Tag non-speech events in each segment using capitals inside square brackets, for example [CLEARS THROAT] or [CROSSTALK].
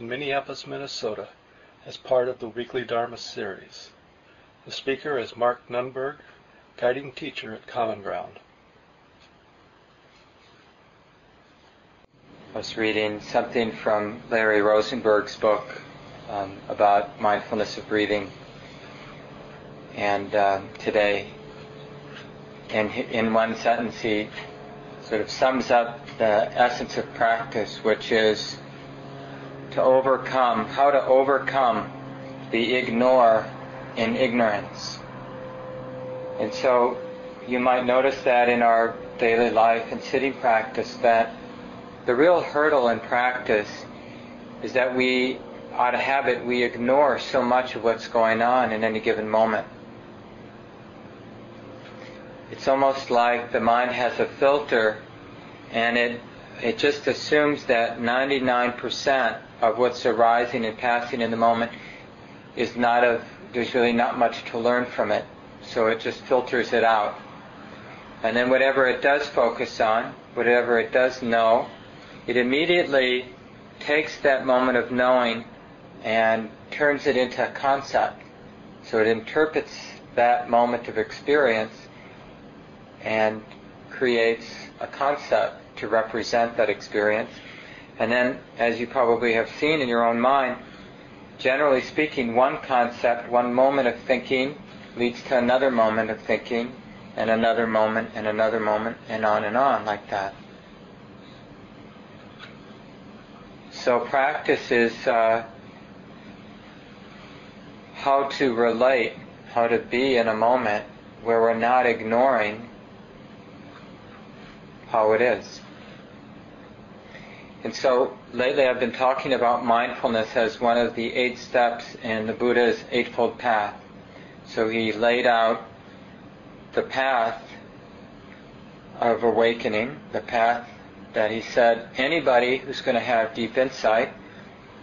in Minneapolis, Minnesota, as part of the weekly Dharma series. The speaker is Mark Nunberg, guiding teacher at Common Ground. I was reading something from Larry Rosenberg's book um, about mindfulness of breathing, and uh, today, in in one sentence, he sort of sums up the essence of practice, which is to overcome, how to overcome the ignore in ignorance. And so you might notice that in our daily life and sitting practice that the real hurdle in practice is that we, out of habit, we ignore so much of what's going on in any given moment. It's almost like the mind has a filter and it, it just assumes that 99% of what's arising and passing in the moment is not of, there's really not much to learn from it. So it just filters it out. And then whatever it does focus on, whatever it does know, it immediately takes that moment of knowing and turns it into a concept. So it interprets that moment of experience and creates a concept to represent that experience. And then, as you probably have seen in your own mind, generally speaking, one concept, one moment of thinking leads to another moment of thinking, and another moment, and another moment, and on and on like that. So practice is uh, how to relate, how to be in a moment where we're not ignoring how it is. And so lately I've been talking about mindfulness as one of the eight steps in the Buddha's Eightfold Path. So he laid out the path of awakening, the path that he said anybody who's going to have deep insight,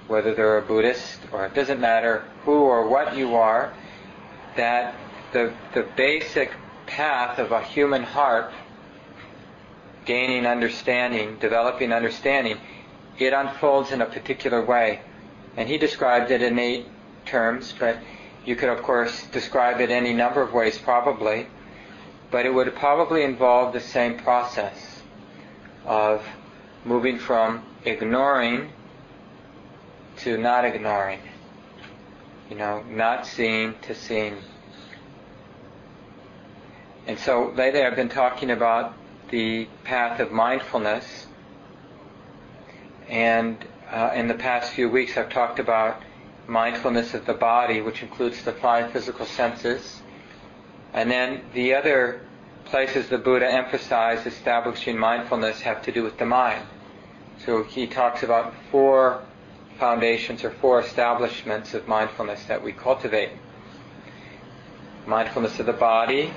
whether they're a Buddhist or it doesn't matter who or what you are, that the, the basic path of a human heart gaining understanding, developing understanding, it unfolds in a particular way. And he described it in eight terms, but you could, of course, describe it any number of ways probably. But it would probably involve the same process of moving from ignoring to not ignoring. You know, not seeing to seeing. And so lately I've been talking about the path of mindfulness. And uh, in the past few weeks, I've talked about mindfulness of the body, which includes the five physical senses. And then the other places the Buddha emphasized establishing mindfulness have to do with the mind. So he talks about four foundations or four establishments of mindfulness that we cultivate mindfulness of the body,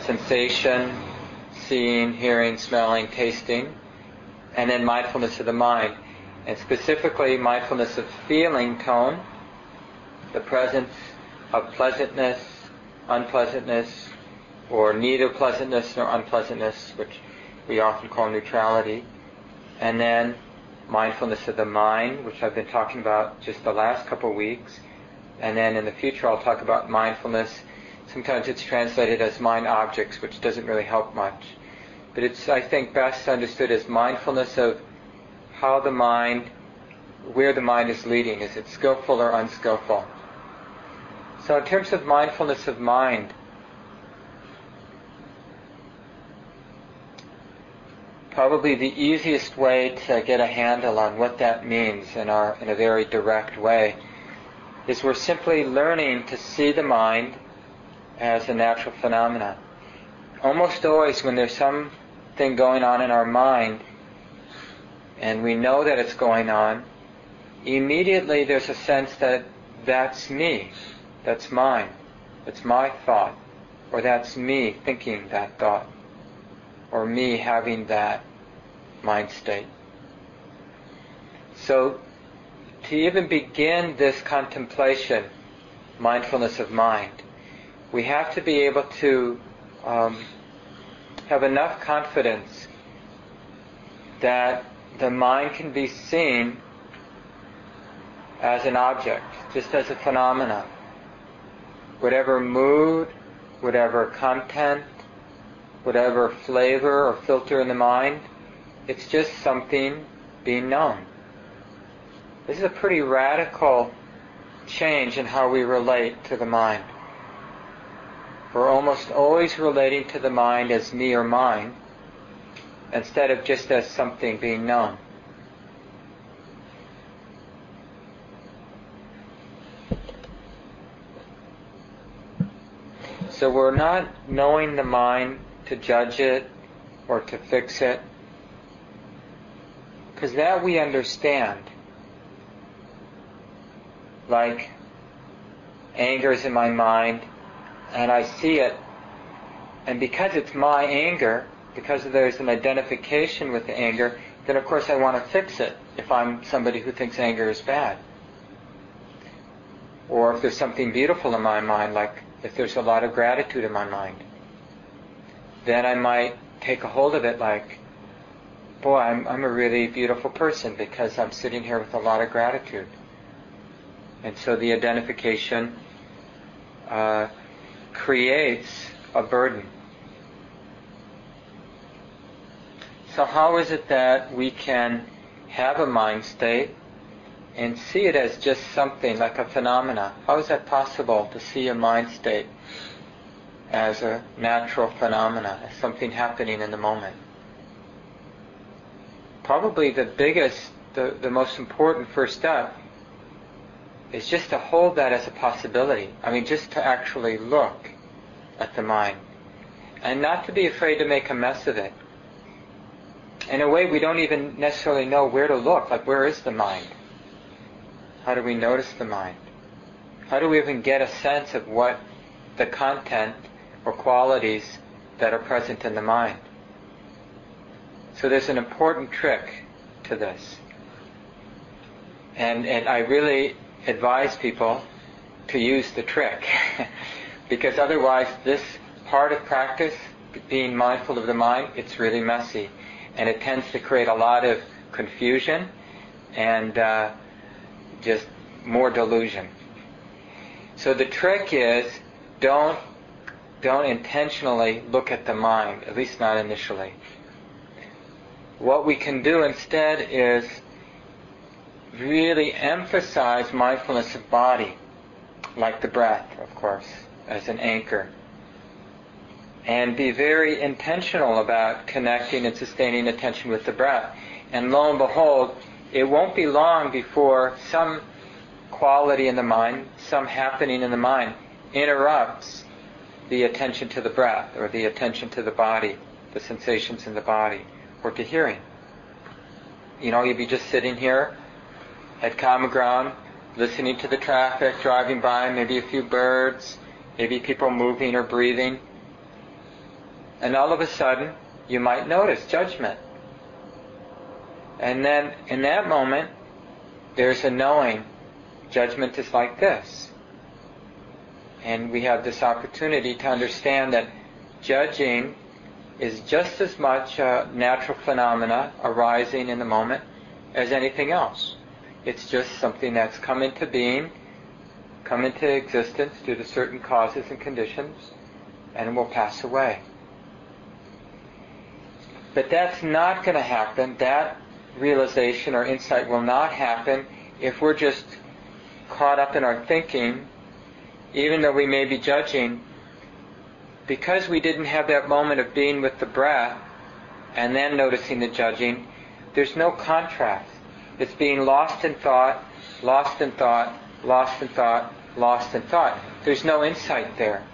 sensation, seeing, hearing, smelling, tasting, and then mindfulness of the mind. And specifically, mindfulness of feeling tone, the presence of pleasantness, unpleasantness, or neither pleasantness nor unpleasantness, which we often call neutrality. And then mindfulness of the mind, which I've been talking about just the last couple of weeks. And then in the future, I'll talk about mindfulness. Sometimes it's translated as mind objects, which doesn't really help much. But it's, I think, best understood as mindfulness of how the mind, where the mind is leading. Is it skillful or unskillful? So, in terms of mindfulness of mind, probably the easiest way to get a handle on what that means in, our, in a very direct way is we're simply learning to see the mind as a natural phenomenon. Almost always, when there's something going on in our mind and we know that it's going on, immediately there's a sense that that's me, that's mine, it's my thought, or that's me thinking that thought, or me having that mind state. So, to even begin this contemplation, mindfulness of mind, we have to be able to um, have enough confidence that the mind can be seen as an object, just as a phenomena. Whatever mood, whatever content, whatever flavor or filter in the mind, it's just something being known. This is a pretty radical change in how we relate to the mind. We're almost always relating to the mind as me or mine, instead of just as something being known. So we're not knowing the mind to judge it or to fix it, because that we understand. Like anger is in my mind, and I see it, and because it's my anger, because there's an identification with the anger, then of course I want to fix it if I'm somebody who thinks anger is bad. Or if there's something beautiful in my mind, like if there's a lot of gratitude in my mind, then I might take a hold of it like, boy, I'm, I'm a really beautiful person because I'm sitting here with a lot of gratitude. And so the identification uh, creates a burden. So how is it that we can have a mind state and see it as just something like a phenomena? How is that possible to see a mind state as a natural phenomena, as something happening in the moment? Probably the biggest, the, the most important first step is just to hold that as a possibility. I mean, just to actually look at the mind and not to be afraid to make a mess of it. In a way, we don't even necessarily know where to look. Like, where is the mind? How do we notice the mind? How do we even get a sense of what the content or qualities that are present in the mind? So there's an important trick to this. And, and I really advise people to use the trick. [LAUGHS] because otherwise this part of practice, being mindful of the mind, it's really messy. And it tends to create a lot of confusion and uh, just more delusion. So the trick is don't don't intentionally look at the mind, at least not initially. What we can do instead is really emphasize mindfulness of body, like the breath, of course, as an anchor. And be very intentional about connecting and sustaining attention with the breath. And lo and behold, it won't be long before some quality in the mind, some happening in the mind, interrupts the attention to the breath or the attention to the body, the sensations in the body, or to hearing. You know, you'd be just sitting here at common ground, listening to the traffic driving by, maybe a few birds, maybe people moving or breathing. And all of a sudden, you might notice judgment. And then in that moment, there's a knowing judgment is like this. And we have this opportunity to understand that judging is just as much a natural phenomena arising in the moment as anything else. It's just something that's come into being, come into existence due to certain causes and conditions, and will pass away. But that's not going to happen. That realization or insight will not happen if we're just caught up in our thinking, even though we may be judging, because we didn't have that moment of being with the breath and then noticing the judging, there's no contrast. It's being lost in thought, lost in thought, lost in thought, lost in thought. There's no insight there.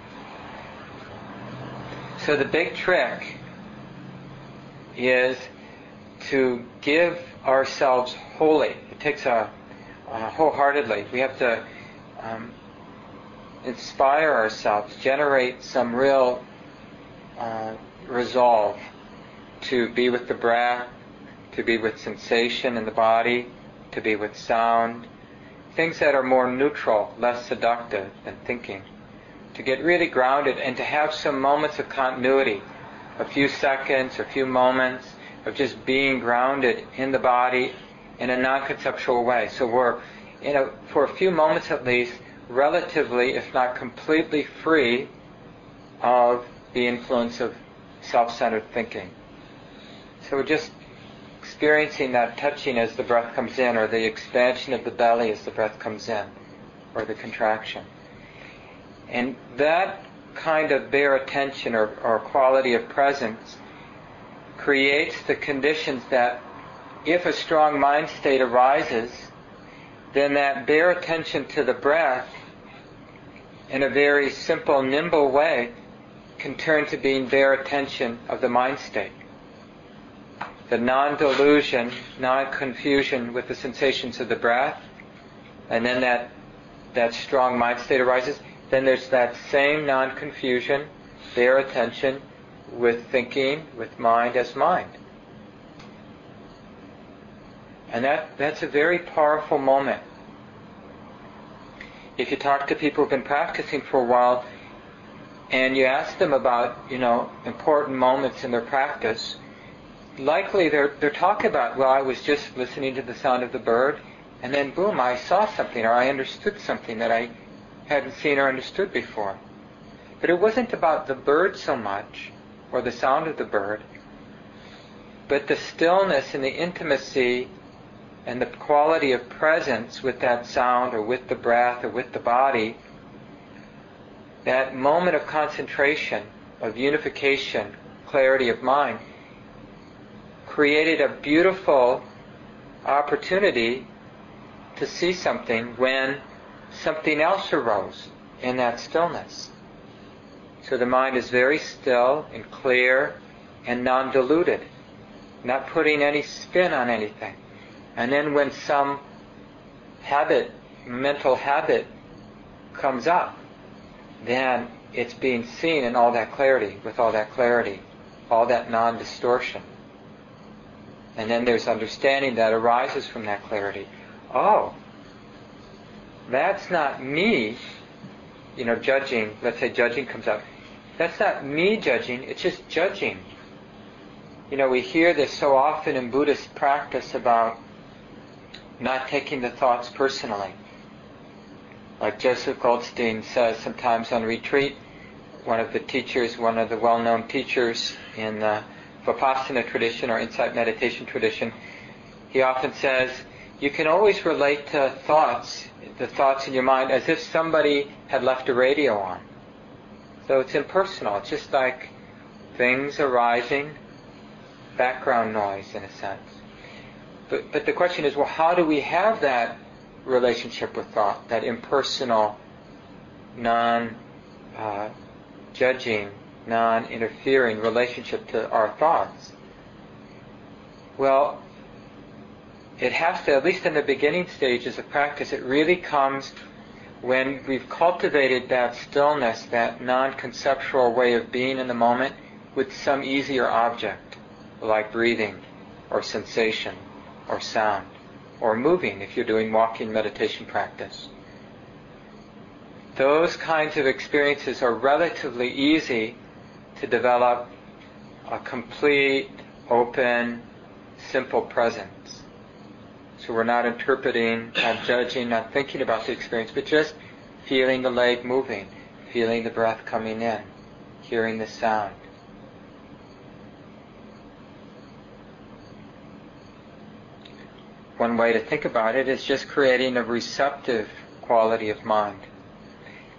So the big trick is to give ourselves wholly. It takes a, a wholeheartedly. We have to um, inspire ourselves, generate some real uh, resolve to be with the breath, to be with sensation in the body, to be with sound, things that are more neutral, less seductive than thinking. To get really grounded and to have some moments of continuity, a few seconds, a few moments of just being grounded in the body in a non-conceptual way. So we're you know, for a few moments at least, relatively, if not completely free of the influence of self-centered thinking. So just experiencing that touching as the breath comes in, or the expansion of the belly as the breath comes in, or the contraction. And that kind of bare attention or, or quality of presence creates the conditions that if a strong mind state arises, then that bare attention to the breath in a very simple, nimble way can turn to being bare attention of the mind state. The non-delusion, non-confusion with the sensations of the breath, and then that, that strong mind state arises, then there's that same non-confusion, bare attention with thinking, with mind as mind. And that, that's a very powerful moment. If you talk to people who've been practicing for a while and you ask them about, you know, important moments in their practice, likely they're, they're talking about, well, I was just listening to the sound of the bird and then boom, I saw something or I understood something that I hadn't seen or understood before. But it wasn't about the bird so much or the sound of the bird, but the stillness and the intimacy and the quality of presence with that sound or with the breath or with the body, that moment of concentration, of unification, clarity of mind, created a beautiful opportunity to see something when something else arose in that stillness. So the mind is very still and clear and non-diluted, not putting any spin on anything. And then when some habit, mental habit comes up, then it's being seen in all that clarity, with all that clarity, all that non-distortion. And then there's understanding that arises from that clarity. Oh, that's not me, you know, judging, let's say judging comes up. That's not me judging, it's just judging. You know, we hear this so often in Buddhist practice about not taking the thoughts personally. Like Joseph Goldstein says sometimes on retreat, one of the teachers, one of the well-known teachers in the Vipassana tradition or insight meditation tradition, he often says, you can always relate to thoughts, the thoughts in your mind, as if somebody had left a radio on. So it's impersonal. It's just like things arising, background noise in a sense. But, but the question is, well, how do we have that relationship with thought, that impersonal, non uh, judging, non interfering relationship to our thoughts? Well, it has to, at least in the beginning stages of practice, it really comes when we've cultivated that stillness, that non conceptual way of being in the moment with some easier object, like breathing or sensation or sound or moving if you're doing walking meditation practice. Those kinds of experiences are relatively easy to develop a complete, open, simple presence. So we're not interpreting, not judging, not thinking about the experience, but just feeling the leg moving, feeling the breath coming in, hearing the sound. One way to think about it is just creating a receptive quality of mind.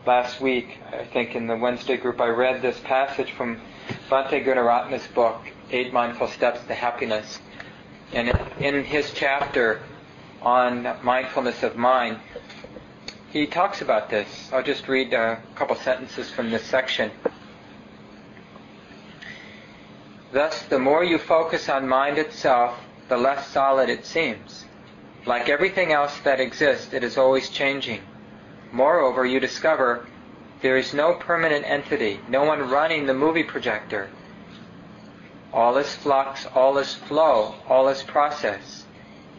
Last week, I think in the Wednesday group, I read this passage from Bhante Gunaratana's book, Eight Mindful Steps to Happiness. And in his chapter on mindfulness of mind, he talks about this. I'll just read a couple sentences from this section. Thus, the more you focus on mind itself, the less solid it seems. Like everything else that exists, it is always changing. Moreover, you discover there is no permanent entity, no one running the movie projector. All is flux, all is flow, all is process.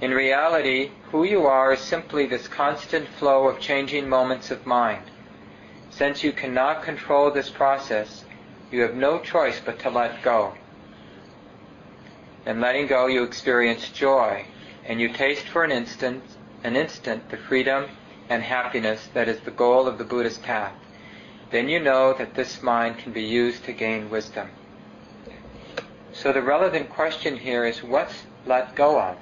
In reality, who you are is simply this constant flow of changing moments of mind. Since you cannot control this process, you have no choice but to let go. In letting go, you experience joy, and you taste for an instant an instant the freedom and happiness that is the goal of the Buddhist path, then you know that this mind can be used to gain wisdom. So the relevant question here is what's let go of?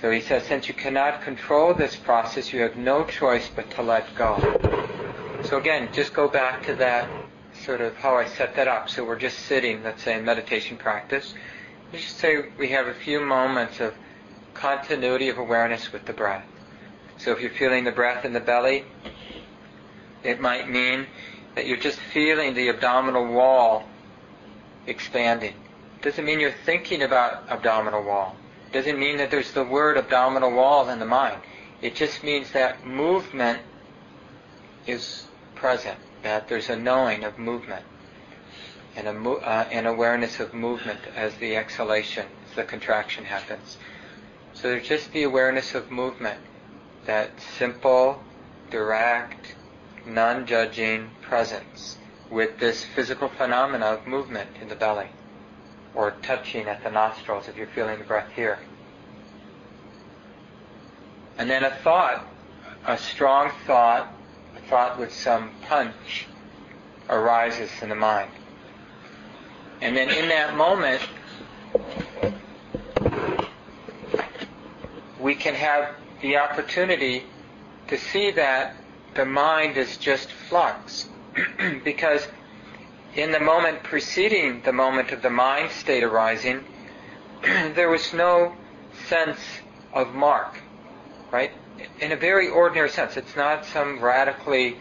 So he says, since you cannot control this process, you have no choice but to let go. So again, just go back to that sort of how I set that up. So we're just sitting, let's say, in meditation practice. You just say we have a few moments of continuity of awareness with the breath. So if you're feeling the breath in the belly, it might mean that you're just feeling the abdominal wall expanding. Doesn't mean you're thinking about abdominal wall. Doesn't mean that there's the word abdominal wall in the mind. It just means that movement is present, that there's a knowing of movement and a uh, an awareness of movement as the exhalation, as the contraction happens. So there's just the awareness of movement, that simple, direct, non-judging presence with this physical phenomena of movement in the belly or touching at the nostrils if you're feeling the breath here. And then a thought, a strong thought, a thought with some punch arises in the mind. And then in that moment, we can have the opportunity to see that the mind is just flux. [CLEARS THROAT] because in the moment preceding the moment of the mind state arising, [CLEARS THROAT] there was no sense of mark, right? In a very ordinary sense. It's not some radically,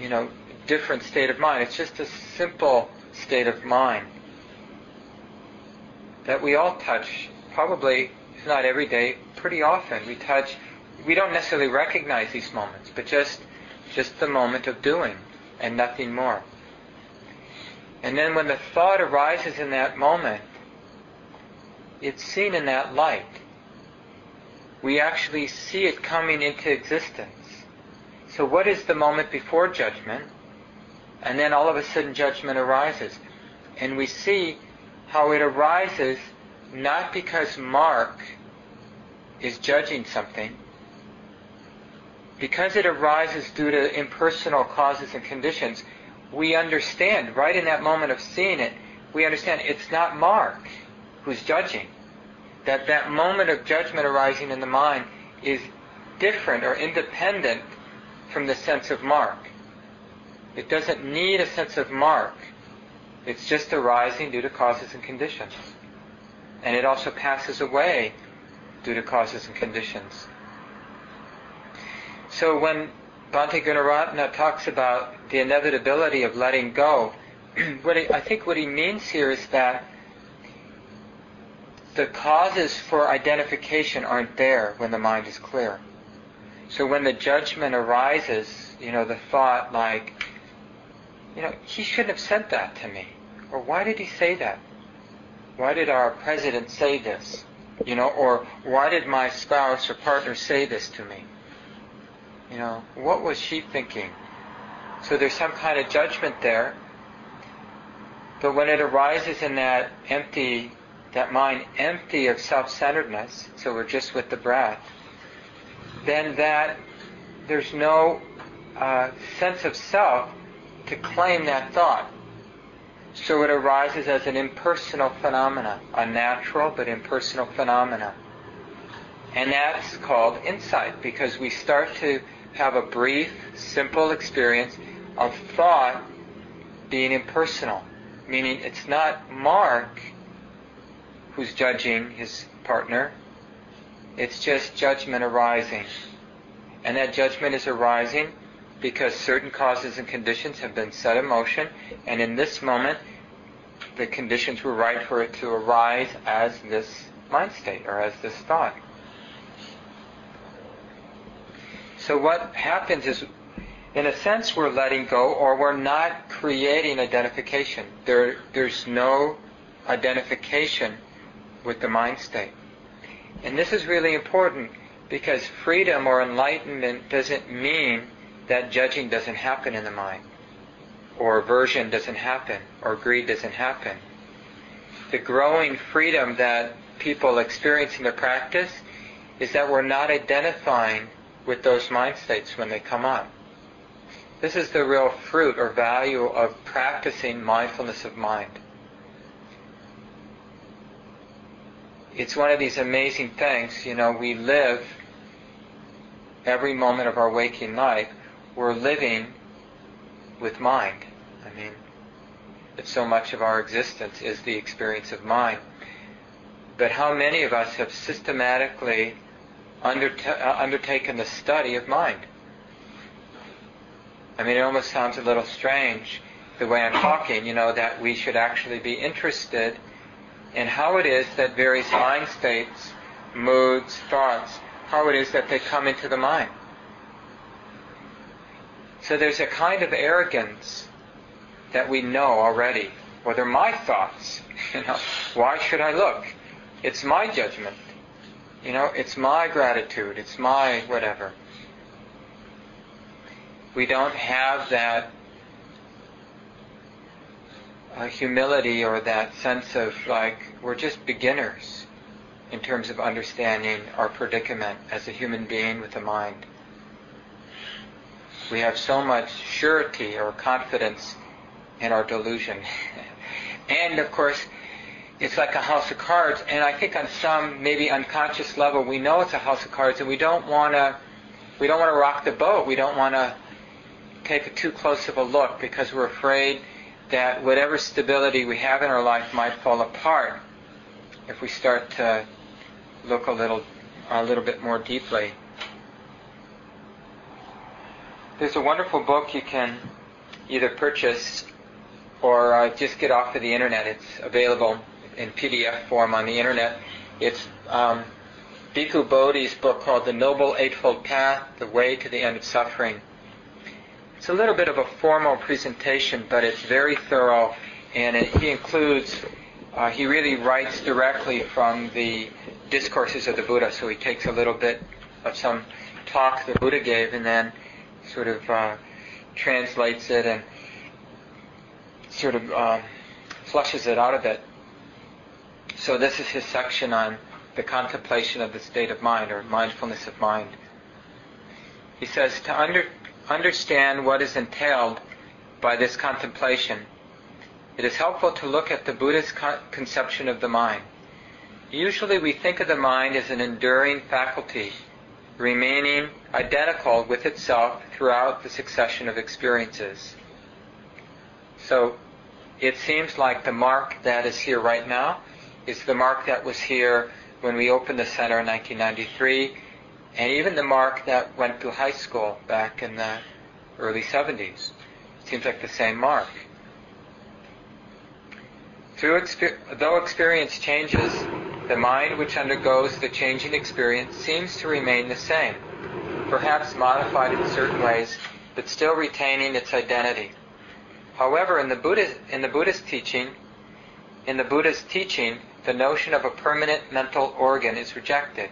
you know, different state of mind. It's just a simple state of mind that we all touch, probably, not every day, pretty often. We touch, we don't necessarily recognize these moments, but just, just the moment of doing and nothing more. And then when the thought arises in that moment, it's seen in that light. We actually see it coming into existence. So what is the moment before judgment? And then all of a sudden judgment arises. And we see how it arises not because Mark is judging something, because it arises due to impersonal causes and conditions, we understand right in that moment of seeing it, we understand it's not Mark who's judging. That that moment of judgment arising in the mind is different or independent from the sense of Mark. It doesn't need a sense of Mark. It's just arising due to causes and conditions. And it also passes away due to causes and conditions. So when Bhante Gunaratana talks about the inevitability of letting go, [CLEARS THROAT] what he, I think what he means here is that the causes for identification aren't there when the mind is clear. So when the judgment arises, you know, the thought like, you know, he shouldn't have said that to me. Or why did he say that? Why did our president say this? You know, or why did my spouse or partner say this to me? You know, what was she thinking? So there's some kind of judgment there. But when it arises in that empty, that mind empty of self-centeredness, so we're just with the breath, then that there's no uh, sense of self to claim that thought. So it arises as an impersonal phenomena, a natural but impersonal phenomena. And that's called insight because we start to have a brief, simple experience of thought being impersonal, meaning it's not Mark who's judging his partner, it's just judgment arising. And that judgment is arising because certain causes and conditions have been set in motion, and in this moment, the conditions were right for it to arise as this mind state or as this thought. So what happens is, in a sense, we're letting go or we're not creating identification. There, there's no identification with the mind state. And this is really important because freedom or enlightenment doesn't mean that judging doesn't happen in the mind, or aversion doesn't happen, or greed doesn't happen. The growing freedom that people experience in the practice is that we're not identifying with those mind states when they come up. This is the real fruit or value of practicing mindfulness of mind. It's one of these amazing things, you know, we live every moment of our waking life, we're living with mind. I mean, that so much of our existence is the experience of mind. But how many of us have systematically underta- uh, undertaken the study of mind? I mean, it almost sounds a little strange the way I'm talking, you know, that we should actually be interested in how it is that various mind states, moods, thoughts, how it is that they come into the mind. So there's a kind of arrogance that we know already. Well, they're my thoughts. [LAUGHS] You know, why should I look? It's my judgment. You know, it's my gratitude. It's my whatever. We don't have that uh, humility or that sense of like we're just beginners in terms of understanding our predicament as a human being with a mind. We have so much surety or confidence in our delusion. [LAUGHS] and of course, it's like a house of cards, and I think on some maybe unconscious level we know it's a house of cards, and we don't want to we don't want to rock the boat. We don't want to take a too close of a look because we're afraid that whatever stability we have in our life might fall apart if we start to look a little a little bit more deeply. There's a wonderful book you can either purchase or uh, just get off of the internet. It's available in PDF form on the internet. It's um, Bhikkhu Bodhi's book called The Noble Eightfold Path, The Way to the End of Suffering. It's a little bit of a formal presentation, but it's very thorough, and it, he includes, uh, he really writes directly from the discourses of the Buddha, so he takes a little bit of some talk the Buddha gave and then sort of uh, translates it and sort of um, flushes it out a bit. So this is his section on the contemplation of the state of mind or mindfulness of mind. He says to under, understand what is entailed by this contemplation, it is helpful to look at the Buddhist conception of the mind. Usually we think of the mind as an enduring faculty, remaining identical with itself throughout the succession of experiences. So it seems like the mark that is here right now is the mark that was here when we opened the center in 1993, and even the mark that went to high school back in the early 70s. It seems like the same mark. Exper- though experience changes, the mind which undergoes the changing experience seems to remain the same, perhaps modified in certain ways, but still retaining its identity. However, in the Buddhist, in the Buddhist teaching, in the Buddha's teaching, the notion of a permanent mental organ is rejected.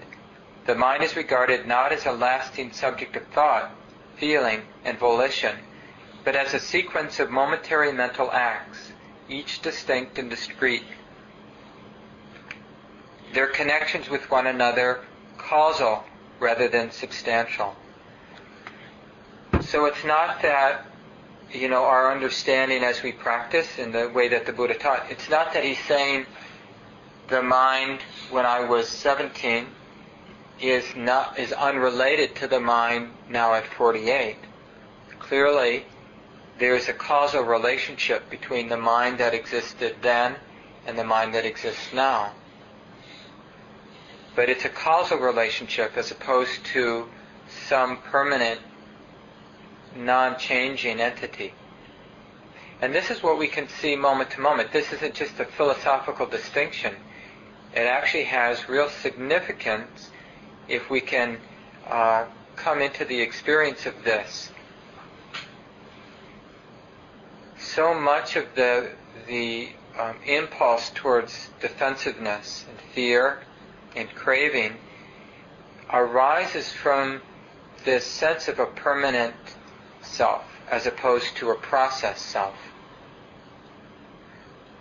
The mind is regarded not as a lasting subject of thought, feeling, and volition, but as a sequence of momentary mental acts, each distinct and discrete. Their connections with one another causal rather than substantial. So it's not that, you know, our understanding as we practice in the way that the Buddha taught, it's not that he's saying the mind when I was 17 is not is unrelated to the mind now at 48. Clearly, there is a causal relationship between the mind that existed then and the mind that exists now. But it's a causal relationship as opposed to some permanent, non-changing entity. And this is what we can see moment to moment. This isn't just a philosophical distinction. It actually has real significance if we can uh, come into the experience of this. So much of the the um, impulse towards defensiveness and fear and craving arises from this sense of a permanent self as opposed to a process self.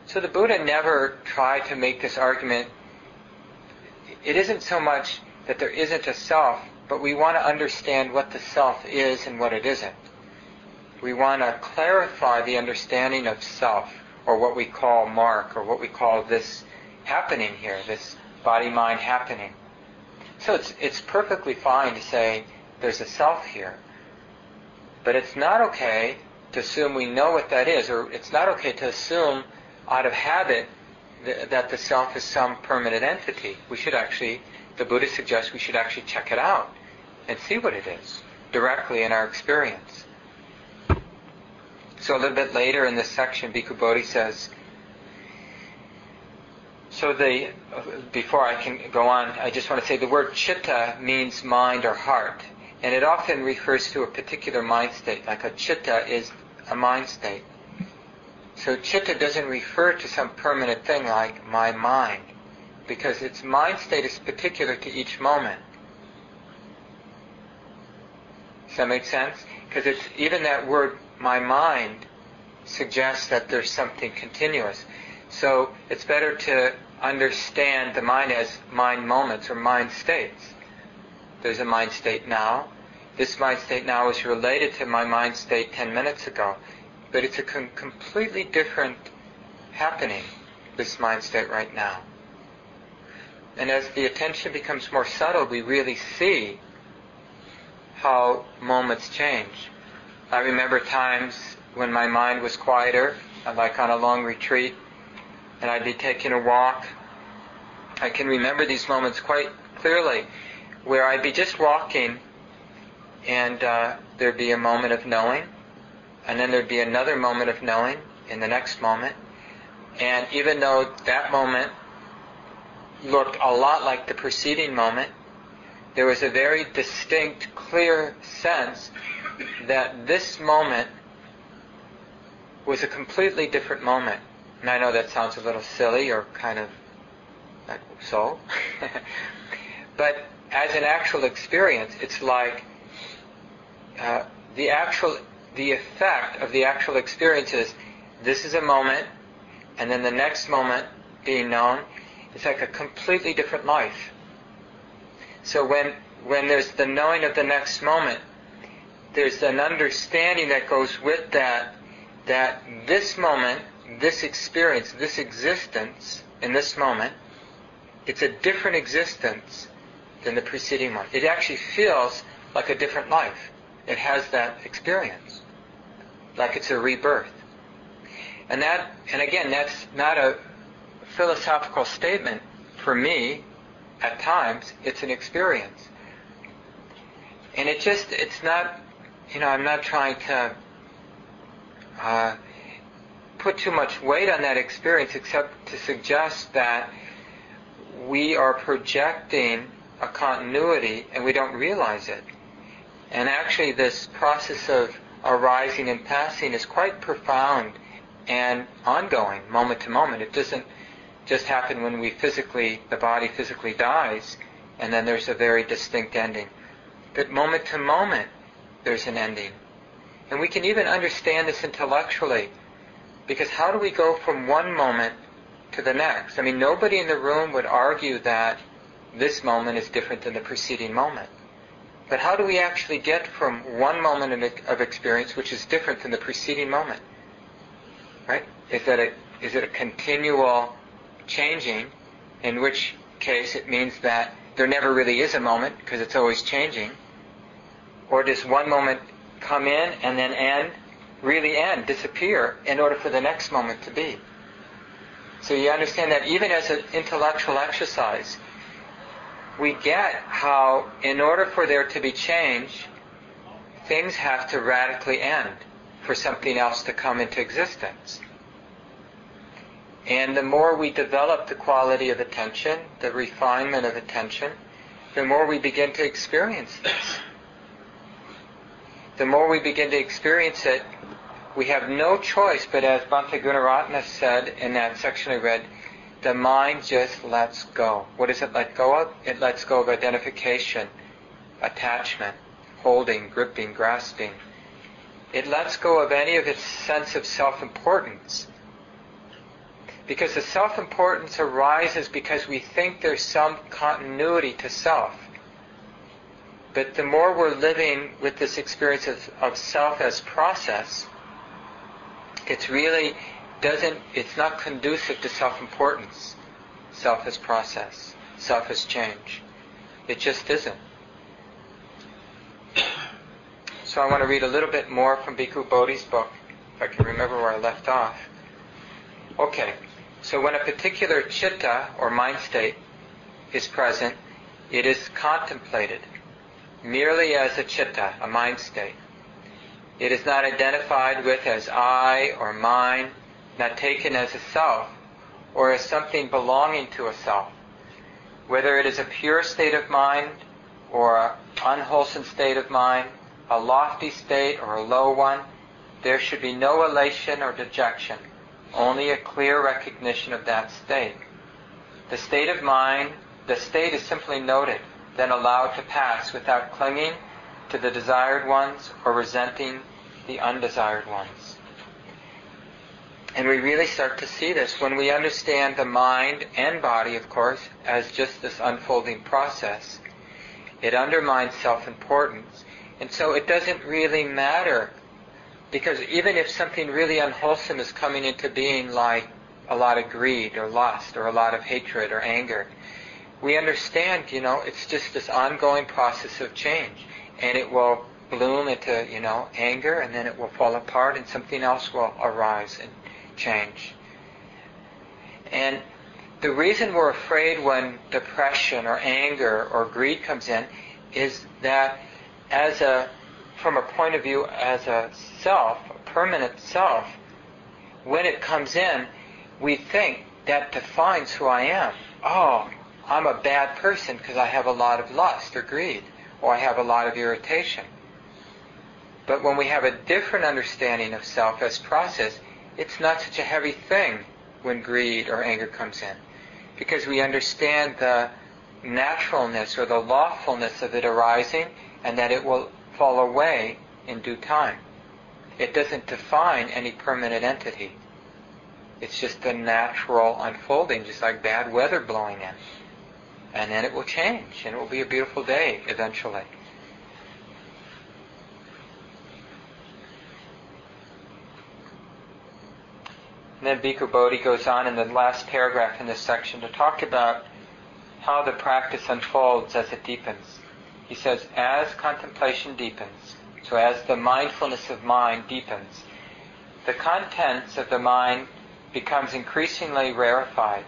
So the Buddha never tried to make this argument. It isn't so much that there isn't a self, but we want to understand what the self is and what it isn't. We want to clarify the understanding of self, or what we call mark, or what we call this happening here, this body-mind happening. So it's, it's perfectly fine to say there's a self here. But it's not okay to assume we know what that is, or it's not okay to assume out of habit th- that the self is some permanent entity. We should actually, the Buddha suggests we should actually check it out and see what it is directly in our experience. So a little bit later in this section, Bhikkhu Bodhi says, so the, before I can go on, I just want to say the word chitta means mind or heart. And it often refers to a particular mind state, like a chitta is a mind state. So chitta doesn't refer to some permanent thing like my mind, because its mind state is particular to each moment. Does that make sense? Because it's even that word my mind suggests that there's something continuous. So it's better to understand the mind as mind moments or mind states. There's a mind state now. This mind state now is related to my mind state 10 minutes ago. But it's a com- completely different happening, this mind state right now. And as the attention becomes more subtle, we really see how moments change. I remember times when my mind was quieter, like on a long retreat, and I'd be taking a walk. I can remember these moments quite clearly, where I'd be just walking, and uh, there'd be a moment of knowing, and then there'd be another moment of knowing in the next moment. And even though that moment looked a lot like the preceding moment, there was a very distinct, clear sense that this moment was a completely different moment. And I know that sounds a little silly or kind of like so. [LAUGHS] but as an actual experience, it's like uh, the actual, the effect of the actual experience is this is a moment, and then the next moment being known, it's like a completely different life. So when when there's the knowing of the next moment, there's an understanding that goes with that that this moment, this experience, this existence in this moment, it's a different existence than the preceding one. It actually feels like a different life. It has that experience, like it's a rebirth. And that, and again, that's not a philosophical statement for me. At times, it's an experience, and it just, it's not, you know, I'm not trying to uh, put too much weight on that experience, except to suggest that we are projecting a continuity and we don't realize it. And actually, this process of arising and passing is quite profound and ongoing, moment to moment. It doesn't just happen when we physically, the body physically dies, and then there's a very distinct ending. But moment to moment, there's an ending. And we can even understand this intellectually, because how do we go from one moment to the next? I mean, nobody in the room would argue that this moment is different than the preceding moment. But how do we actually get from one moment of experience, which is different than the preceding moment? Right? Is that a, is it a continual changing, in which case it means that there never really is a moment because it's always changing? Or does one moment come in and then end, really end, disappear, in order for the next moment to be? So you understand that even as an intellectual exercise, we get how, in order for there to be change, things have to radically end for something else to come into existence. And the more we develop the quality of attention, the refinement of attention, the more we begin to experience this. The more we begin to experience it, we have no choice, but as Bhante Gunaratana said in that section I read, the mind just lets go. What does it let go of? It lets go of identification, attachment, holding, gripping, grasping. It lets go of any of its sense of self-importance. Because the self-importance arises because we think there's some continuity to self. But the more we're living with this experience of, of self as process, it's really doesn't, it's not conducive to self-importance, self as process, self as change. It just isn't. [COUGHS] So I want to read a little bit more from Bhikkhu Bodhi's book, if I can remember where I left off. Okay, so when a particular chitta or mind state is present, it is contemplated merely as a chitta, a mind state. It is not identified with as I or mine, not taken as a self or as something belonging to a self. Whether it is a pure state of mind or an unwholesome state of mind, a lofty state or a low one, there should be no elation or dejection, only a clear recognition of that state. The state of mind, the state is simply noted, then allowed to pass without clinging to the desired ones or resenting the undesired ones. And we really start to see this when we understand the mind and body, of course, as just this unfolding process. It undermines self-importance. And so it doesn't really matter because even if something really unwholesome is coming into being like a lot of greed or lust or a lot of hatred or anger, we understand, you know, it's just this ongoing process of change. And it will bloom into, you know, anger and then it will fall apart and something else will arise and change. And the reason we're afraid when depression or anger or greed comes in is that as a from a point of view as a self, a permanent self, when it comes in, we think that defines who I am. Oh, I'm a bad person because I have a lot of lust or greed, or I have a lot of irritation. But when we have a different understanding of self as process, it's not such a heavy thing when greed or anger comes in. Because we understand the naturalness or the lawfulness of it arising and that it will fall away in due time. It doesn't define any permanent entity. It's just a natural unfolding, just like bad weather blowing in. And then it will change, and it will be a beautiful day eventually. And then Bhikkhu Bodhi goes on in the last paragraph in this section to talk about how the practice unfolds as it deepens. He says, as contemplation deepens, so as the mindfulness of mind deepens, the contents of the mind becomes increasingly rarefied.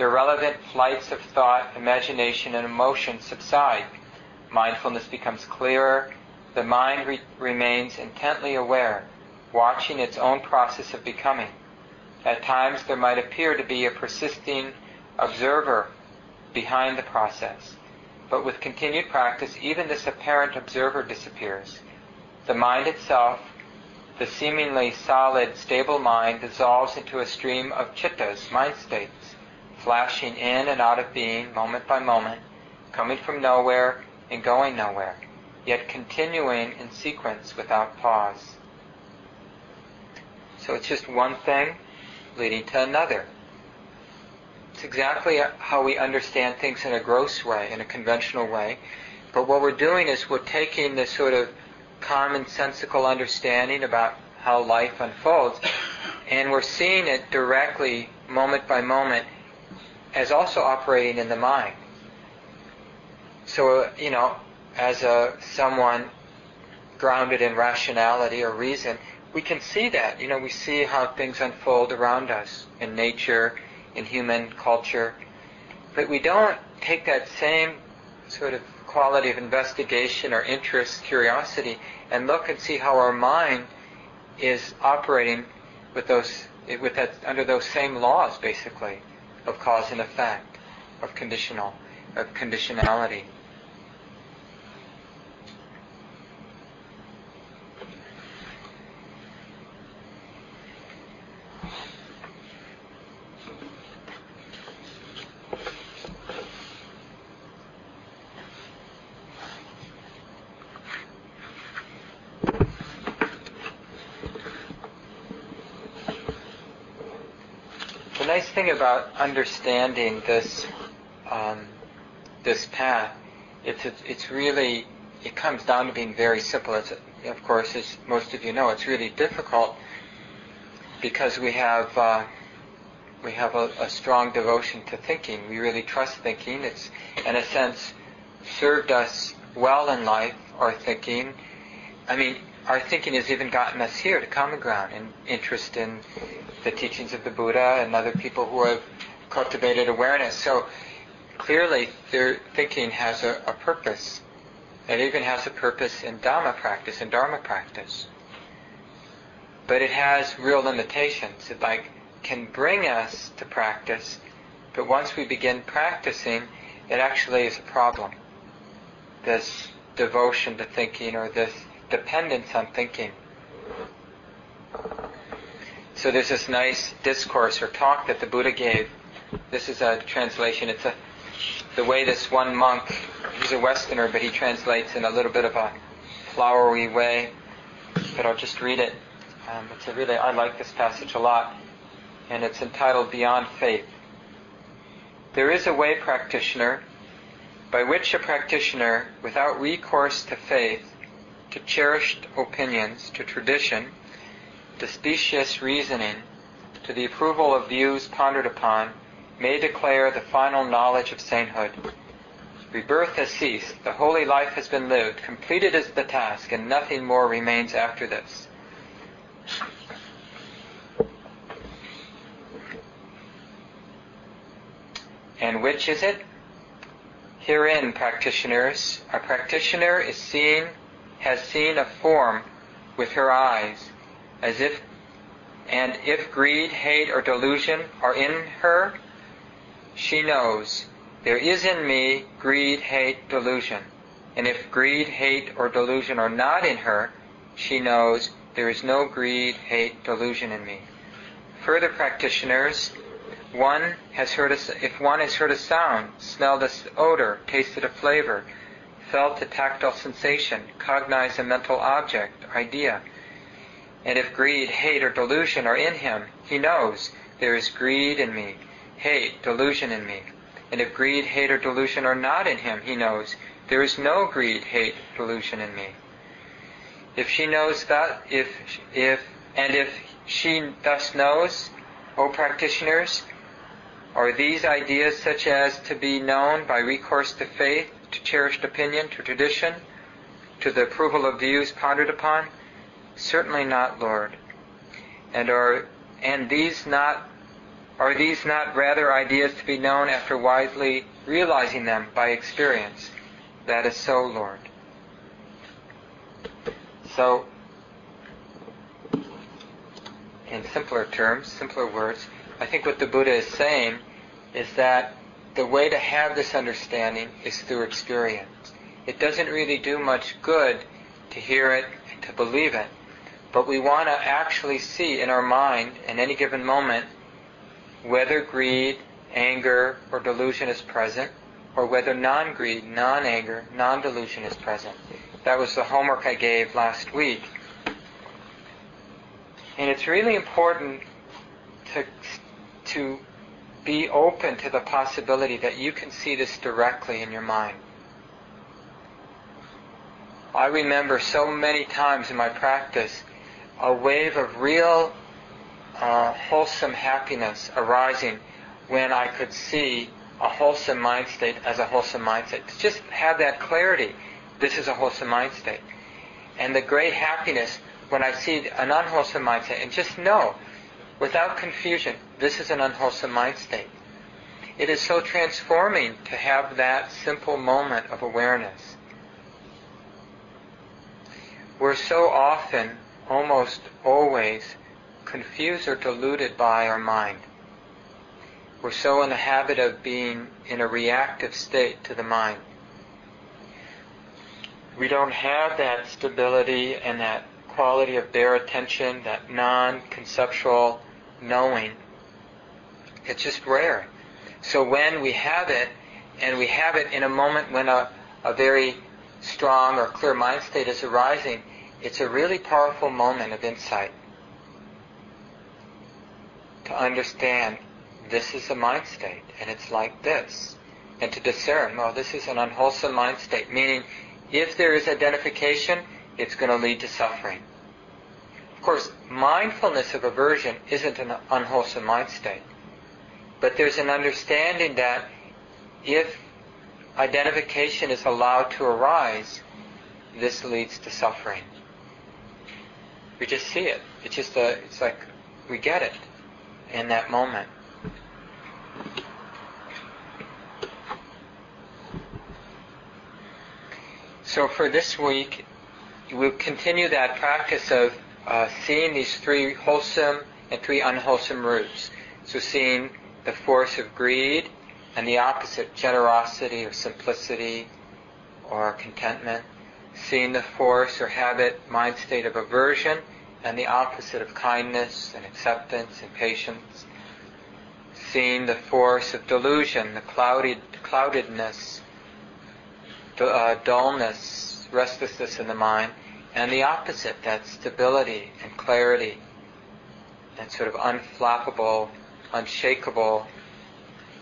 The irrelevant flights of thought, imagination, and emotion subside. Mindfulness becomes clearer. The mind re- remains intently aware, watching its own process of becoming. At times there might appear to be a persisting observer behind the process. But with continued practice, even this apparent observer disappears. The mind itself, the seemingly solid, stable mind, dissolves into a stream of chittas, mind states, flashing in and out of being moment by moment, coming from nowhere and going nowhere, yet continuing in sequence without pause. So it's just one thing leading to another. It's exactly how we understand things in a gross way, in a conventional way. But what we're doing is we're taking this sort of commonsensical understanding about how life unfolds, and we're seeing it directly, moment by moment, as also operating in the mind. So, you know, as a someone grounded in rationality or reason, we can see that. You know, we see how things unfold around us in nature, in human culture. But we don't take that same sort of quality of investigation or interest, curiosity, and look and see how our mind is operating with those, with that, under those same laws, basically, of cause and effect, of conditional, of conditionality. nice thing about understanding this um, this path, it's it's really it comes down to being very simple. It's, of course, as most of you know, it's really difficult because we have uh, we have a, a, strong devotion to thinking. We really trust thinking. It's, in a sense, served us well in life. Our thinking, I mean, our thinking has even gotten us here to Common Ground and interest in the teachings of the Buddha and other people who have cultivated awareness. So clearly, their thinking has a, a purpose. It even has a purpose in Dhamma practice and Dharma practice. But it has real limitations. It like can bring us to practice, but once we begin practicing, it actually is a problem. This devotion to thinking or this dependence on thinking. So there's this nice discourse or talk that the Buddha gave. This is a translation. It's a the way this one monk, he's a Westerner, but he translates in a little bit of a flowery way. But I'll just read it. Um, it's a really I like this passage a lot, and it's entitled Beyond Faith. There is a way, practitioner, by which a practitioner, without recourse to faith, to cherished opinions, to tradition, to specious reasoning, to the approval of views pondered upon, may declare the final knowledge of sainthood. Rebirth has ceased, the holy life has been lived, completed is the task, and nothing more remains after this. And which is it? Herein, practitioners, a practitioner is seen, has seen a form with her eyes, as if, and if greed, hate, or delusion are in her, she knows there is in me greed, hate, delusion. And if greed, hate, or delusion are not in her, she knows there is no greed, hate, delusion in me. Further practitioners, one has heard a, if one has heard a sound, smelled a odor, tasted a flavor, felt a tactile sensation, cognized a mental object, idea, and if greed, hate, or delusion are in him, he knows there is greed in me, hate, delusion in me. And if greed, hate, or delusion are not in him, he knows there is no greed, hate, delusion in me. If she knows that, if, if, and if she thus knows, O practitioners, are these ideas such as to be known by recourse to faith, to cherished opinion, to tradition, to the approval of views pondered upon? Certainly not, Lord. And are and these not are these not rather ideas to be known after wisely realizing them by experience? That is so, Lord. So, in simpler terms, simpler words, I think what the Buddha is saying is that the way to have this understanding is through experience. It doesn't really do much good to hear it and to believe it, but we want to actually see in our mind in any given moment whether greed, anger, or delusion is present, or whether non-greed, non-anger, non-delusion is present. That was the homework I gave last week. And it's really important to, to be open to the possibility that you can see this directly in your mind. I remember so many times in my practice a wave of real uh, wholesome happiness arising when I could see a wholesome mind state as a wholesome mind state. To just have that clarity, this is a wholesome mind state. And the great happiness when I see an unwholesome mind state and just know without confusion, this is an unwholesome mind state. It is so transforming to have that simple moment of awareness. We're so often, almost always, confused or deluded by our mind. We're so in the habit of being in a reactive state to the mind. We don't have that stability and that quality of bare attention, that non-conceptual knowing. It's just rare. So when we have it, and we have it in a moment when a, a very strong or clear mind state is arising, it's a really powerful moment of insight to understand this is a mind state and it's like this. And to discern, well, this is an unwholesome mind state, meaning if there is identification, it's going to lead to suffering. Of course, mindfulness of aversion isn't an unwholesome mind state. But there's an understanding that if identification is allowed to arise, this leads to suffering. We just see it. It's just a, it's like we get it in that moment. So for this week, we'll continue that practice of uh, seeing these three wholesome and three unwholesome roots. So seeing the force of greed and the opposite, generosity or simplicity or contentment. Seeing the force or habit, mind state of aversion and the opposite of kindness and acceptance and patience. Seeing the force of delusion, the clouded, cloudedness, uh, dullness, restlessness in the mind, and the opposite, that stability and clarity, that sort of unflappable, unshakable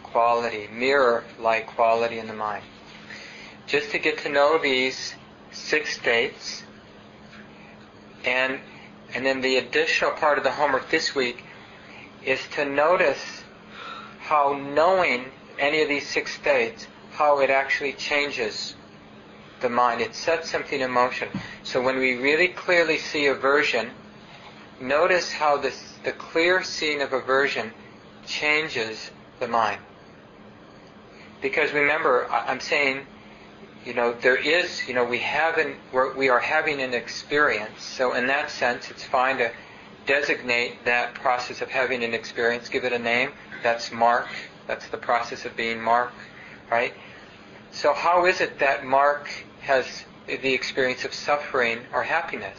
quality, mirror-like quality in the mind. Just to get to know these six states, and and then the additional part of the homework this week is to notice how knowing any of these six states, how it actually changes the mind. It sets something in motion. So when we really clearly see aversion, notice how this, the clear seeing of aversion changes the mind. Because remember, I'm saying, you know, there is, you know, we haven't, we're, we are having an experience. So in that sense, it's fine to designate that process of having an experience, give it a name. That's mark. That's the process of being mark, right? So how is it that mark has the experience of suffering or happiness?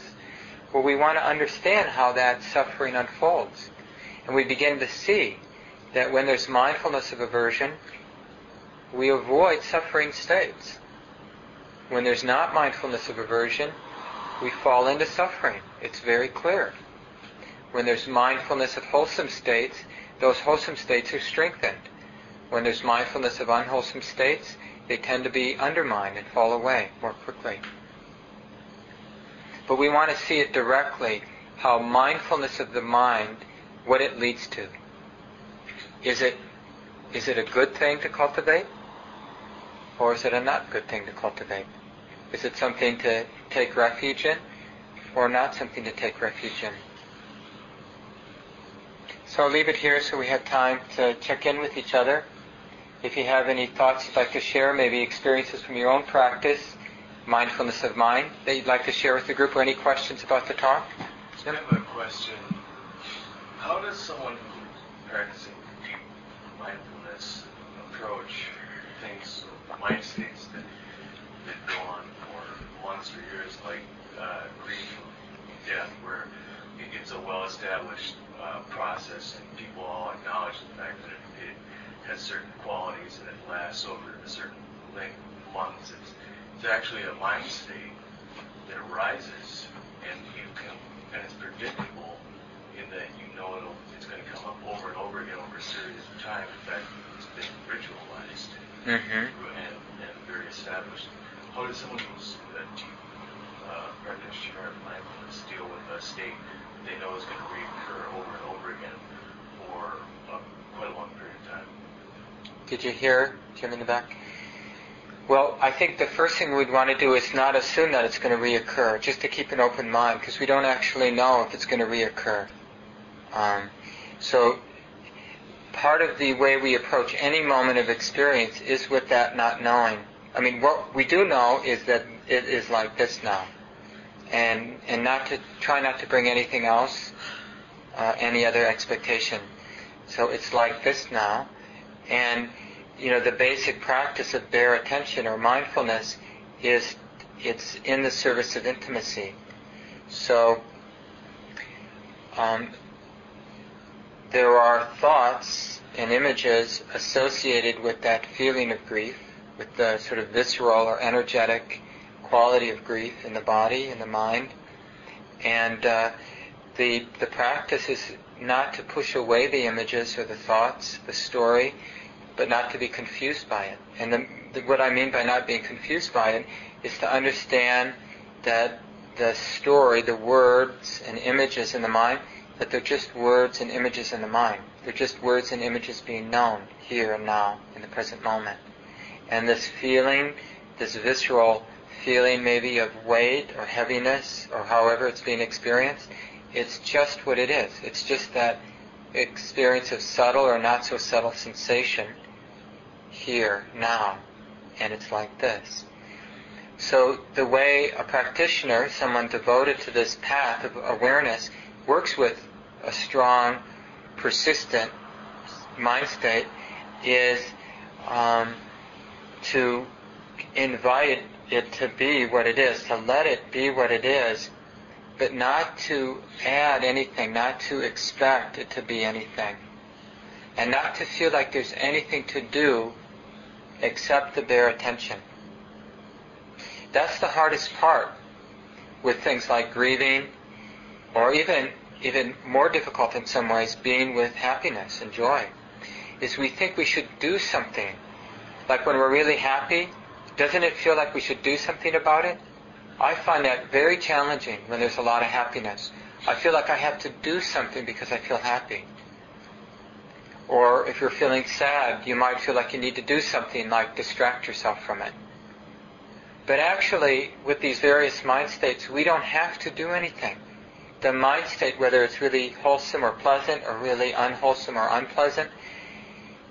Well, we want to understand how that suffering unfolds. And we begin to see that when there's mindfulness of aversion, we avoid suffering states. When there's not mindfulness of aversion, we fall into suffering. It's very clear. When there's mindfulness of wholesome states, those wholesome states are strengthened. When there's mindfulness of unwholesome states, they tend to be undermined and fall away more quickly. But we want to see it directly, how mindfulness of the mind, what it leads to. Is it, is it a good thing to cultivate? Or is it a not good thing to cultivate? Is it something to take refuge in? Or not something to take refuge in? So I'll leave it here so we have time to check in with each other. If you have any thoughts you'd like to share, maybe experiences from your own practice, mindfulness of mind that you'd like to share with the group, or any questions about the talk? I have a question. How does someone practicing mindfulness approach things, mind states that, that go on for years, like uh, grief, death, where it's a well-established uh, process and people all acknowledge the fact that it, it has certain qualities and it lasts over a certain length of months. It's, it's actually a mind state that arises and you can and it's predictable in that you know it'll it's going to come up over and over again over a series of time. In fact, it's been ritualized Mm-hmm. and, and very established. How does someone who's a deep uh, practitioner of mindfulness deal with a state they know is going to reoccur over and over again for a, quite a long period of time? Did you hear Jim in the back? Well, I think the first thing we'd want to do is not assume that it's going to reoccur, just to keep an open mind, because we don't actually know if it's going to reoccur. Um, so, part of the way we approach any moment of experience is with that not knowing. I mean, what we do know is that it is like this now, and and not to try not to bring anything else, uh, any other expectation. So it's like this now, and you know the basic practice of bare attention or mindfulness is it's in the service of intimacy. So um, there are thoughts and images associated with that feeling of grief, with the sort of visceral or energetic quality of grief in the body, in the mind, and uh, the the practice is not to push away the images or the thoughts, the story, but not to be confused by it. And the, what I mean by not being confused by it is to understand that the story, the words and images in the mind, that they're just words and images in the mind. They're just words and images being known here and now in the present moment. And this feeling, this visceral feeling maybe of weight or heaviness or however it's being experienced, it's just what it is. It's just that experience of subtle or not so subtle sensation here, now. And it's like this. So the way a practitioner, someone devoted to this path of awareness, works with a strong, persistent mind state is um, to invite it to be what it is, to let it be what it is, but not to add anything, not to expect it to be anything, and not to feel like there's anything to do except the bare attention. That's the hardest part with things like grieving, or even even more difficult in some ways, being with happiness and joy, is we think we should do something. Like when we're really happy, doesn't it feel like we should do something about it? I find that very challenging when there's a lot of happiness. I feel like I have to do something because I feel happy. Or if you're feeling sad, you might feel like you need to do something like distract yourself from it. But actually, with these various mind states, we don't have to do anything. The mind state, whether it's really wholesome or pleasant, or really unwholesome or unpleasant,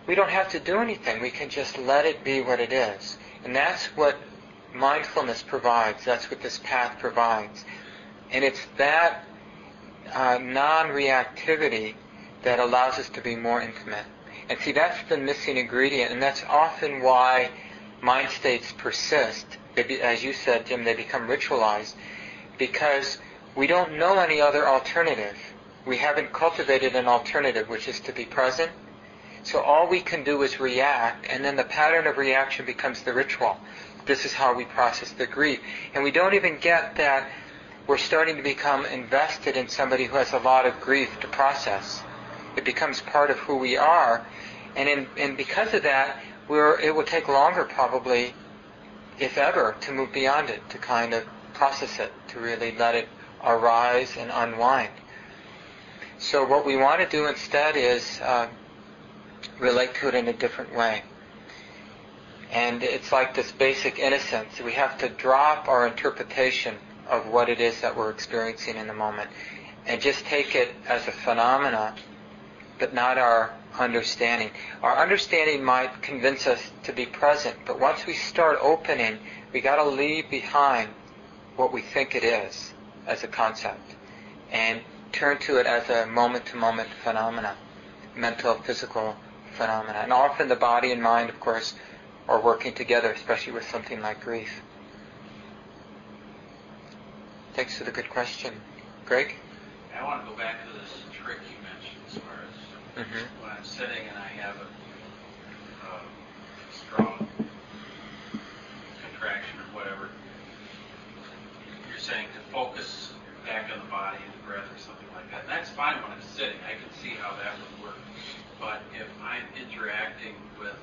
we don't have to do anything. We can just let it be what it is. And that's what mindfulness provides. That's what this path provides. And it's that uh, non-reactivity that allows us to be more intimate. And see, that's the missing ingredient, and that's often why mind states persist. Be, as you said, Jim, they become ritualized because we don't know any other alternative. We haven't cultivated an alternative, which is to be present. So all we can do is react, and then the pattern of reaction becomes the ritual. This is how we process the grief. And we don't even get that we're starting to become invested in somebody who has a lot of grief to process. It becomes part of who we are. And, in, and because of that, it will take longer probably, if ever, to move beyond it, to kind of process it, to really let it arise and unwind. So what we want to do instead is uh, relate to it in a different way. And it's like this basic innocence. We have to drop our interpretation of what it is that we're experiencing in the moment and just take it as a phenomena, but not our understanding. Our understanding might convince us to be present, but once we start opening, we got to leave behind what we think it is as a concept and turn to it as a moment-to-moment phenomena, mental, physical phenomena. And often the body and mind, of course, are working together, especially with something like grief. Thanks for the good question. Greg? I want to go back to this trick you mentioned as far as mm-hmm. when I'm sitting and I have a, a strong contraction or whatever. You're saying to focus back on the body and the breath or something like that. And that's fine when I'm sitting. I can see how that would. But if I'm interacting with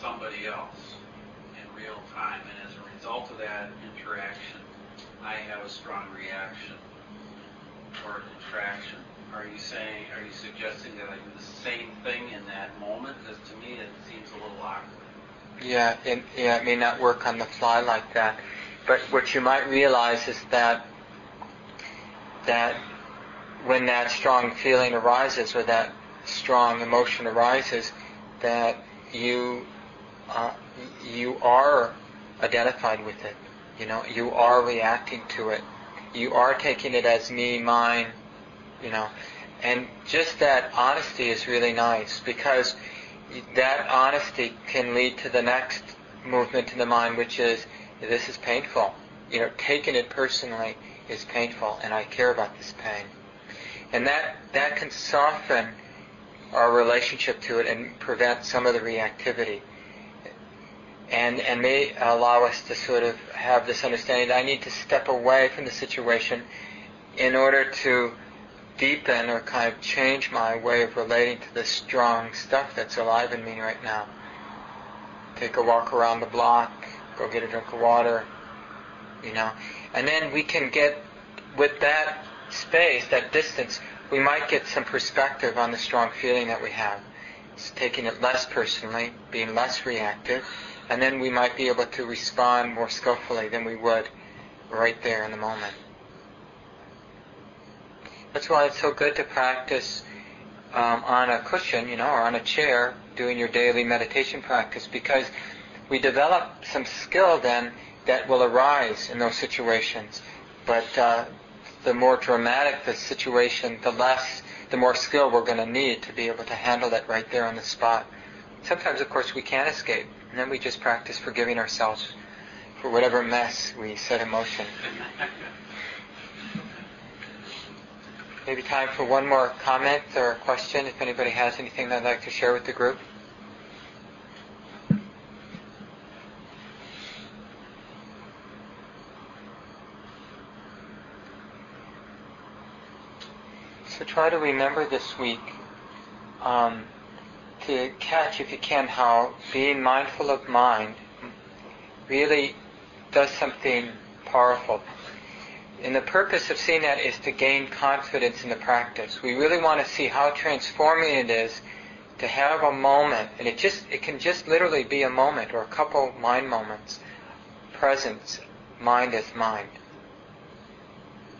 somebody else in real time, and as a result of that interaction, I have a strong reaction or contraction. Are you saying, are you suggesting that I do the same thing in that moment? Because to me it seems a little awkward. Yeah, it, yeah, it may not work on the fly like that. But what you might realize is that that when that strong feeling arises or that strong emotion arises, that you uh, you are identified with it. You know, you are reacting to it. You are taking it as me, mine. You know, and just that honesty is really nice because that honesty can lead to the next movement in the mind, which is this is painful. You know, taking it personally is painful, and I care about this pain. And that that can soften our relationship to it and prevent some of the reactivity and, and may allow us to sort of have this understanding that I need to step away from the situation in order to deepen or kind of change my way of relating to the strong stuff that's alive in me right now. take a walk around the block, go get a drink of water, you know. And then we can get, with that space, that distance, we might get some perspective on the strong feeling that we have. It's taking it less personally, being less reactive, and then we might be able to respond more skillfully than we would right there in the moment. That's why it's so good to practice um, on a cushion, you know, or on a chair, doing your daily meditation practice, because we develop some skill then that will arise in those situations. But uh, the more dramatic the situation, the less, the more skill we're going to need to be able to handle it right there on the spot. Sometimes, of course, we can't escape, and then we just practice forgiving ourselves for whatever mess we set in motion. Maybe time for one more comment or question if anybody has anything they'd like to share with the group. So try to remember this week um, to catch, if you can, how being mindful of mind really does something powerful. And the purpose of seeing that is to gain confidence in the practice. We really want to see how transforming it is to have a moment, and it just it can just literally be a moment or a couple mind moments, presence, mind as mind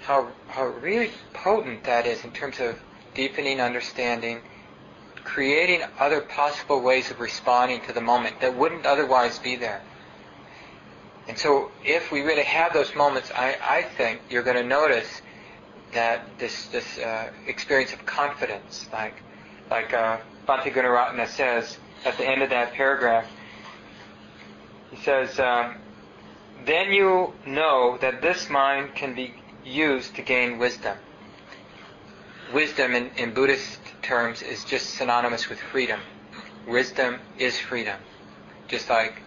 how, how really potent that is in terms of deepening understanding, creating other possible ways of responding to the moment that wouldn't otherwise be there. And so if we really have those moments, I, I think you're going to notice that this, this uh, experience of confidence, like, like uh, Bhante Gunaratana says at the end of that paragraph, he says, um, then you know that this mind can be used to gain wisdom. Wisdom in, in Buddhist terms is just synonymous with freedom. Wisdom is freedom, just like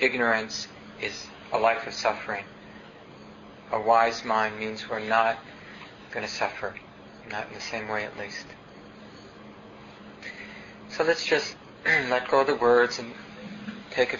ignorance is a life of suffering. A wise mind means we're not going to suffer, not in the same way at least. So let's just [CLEARS THROAT] let go of the words and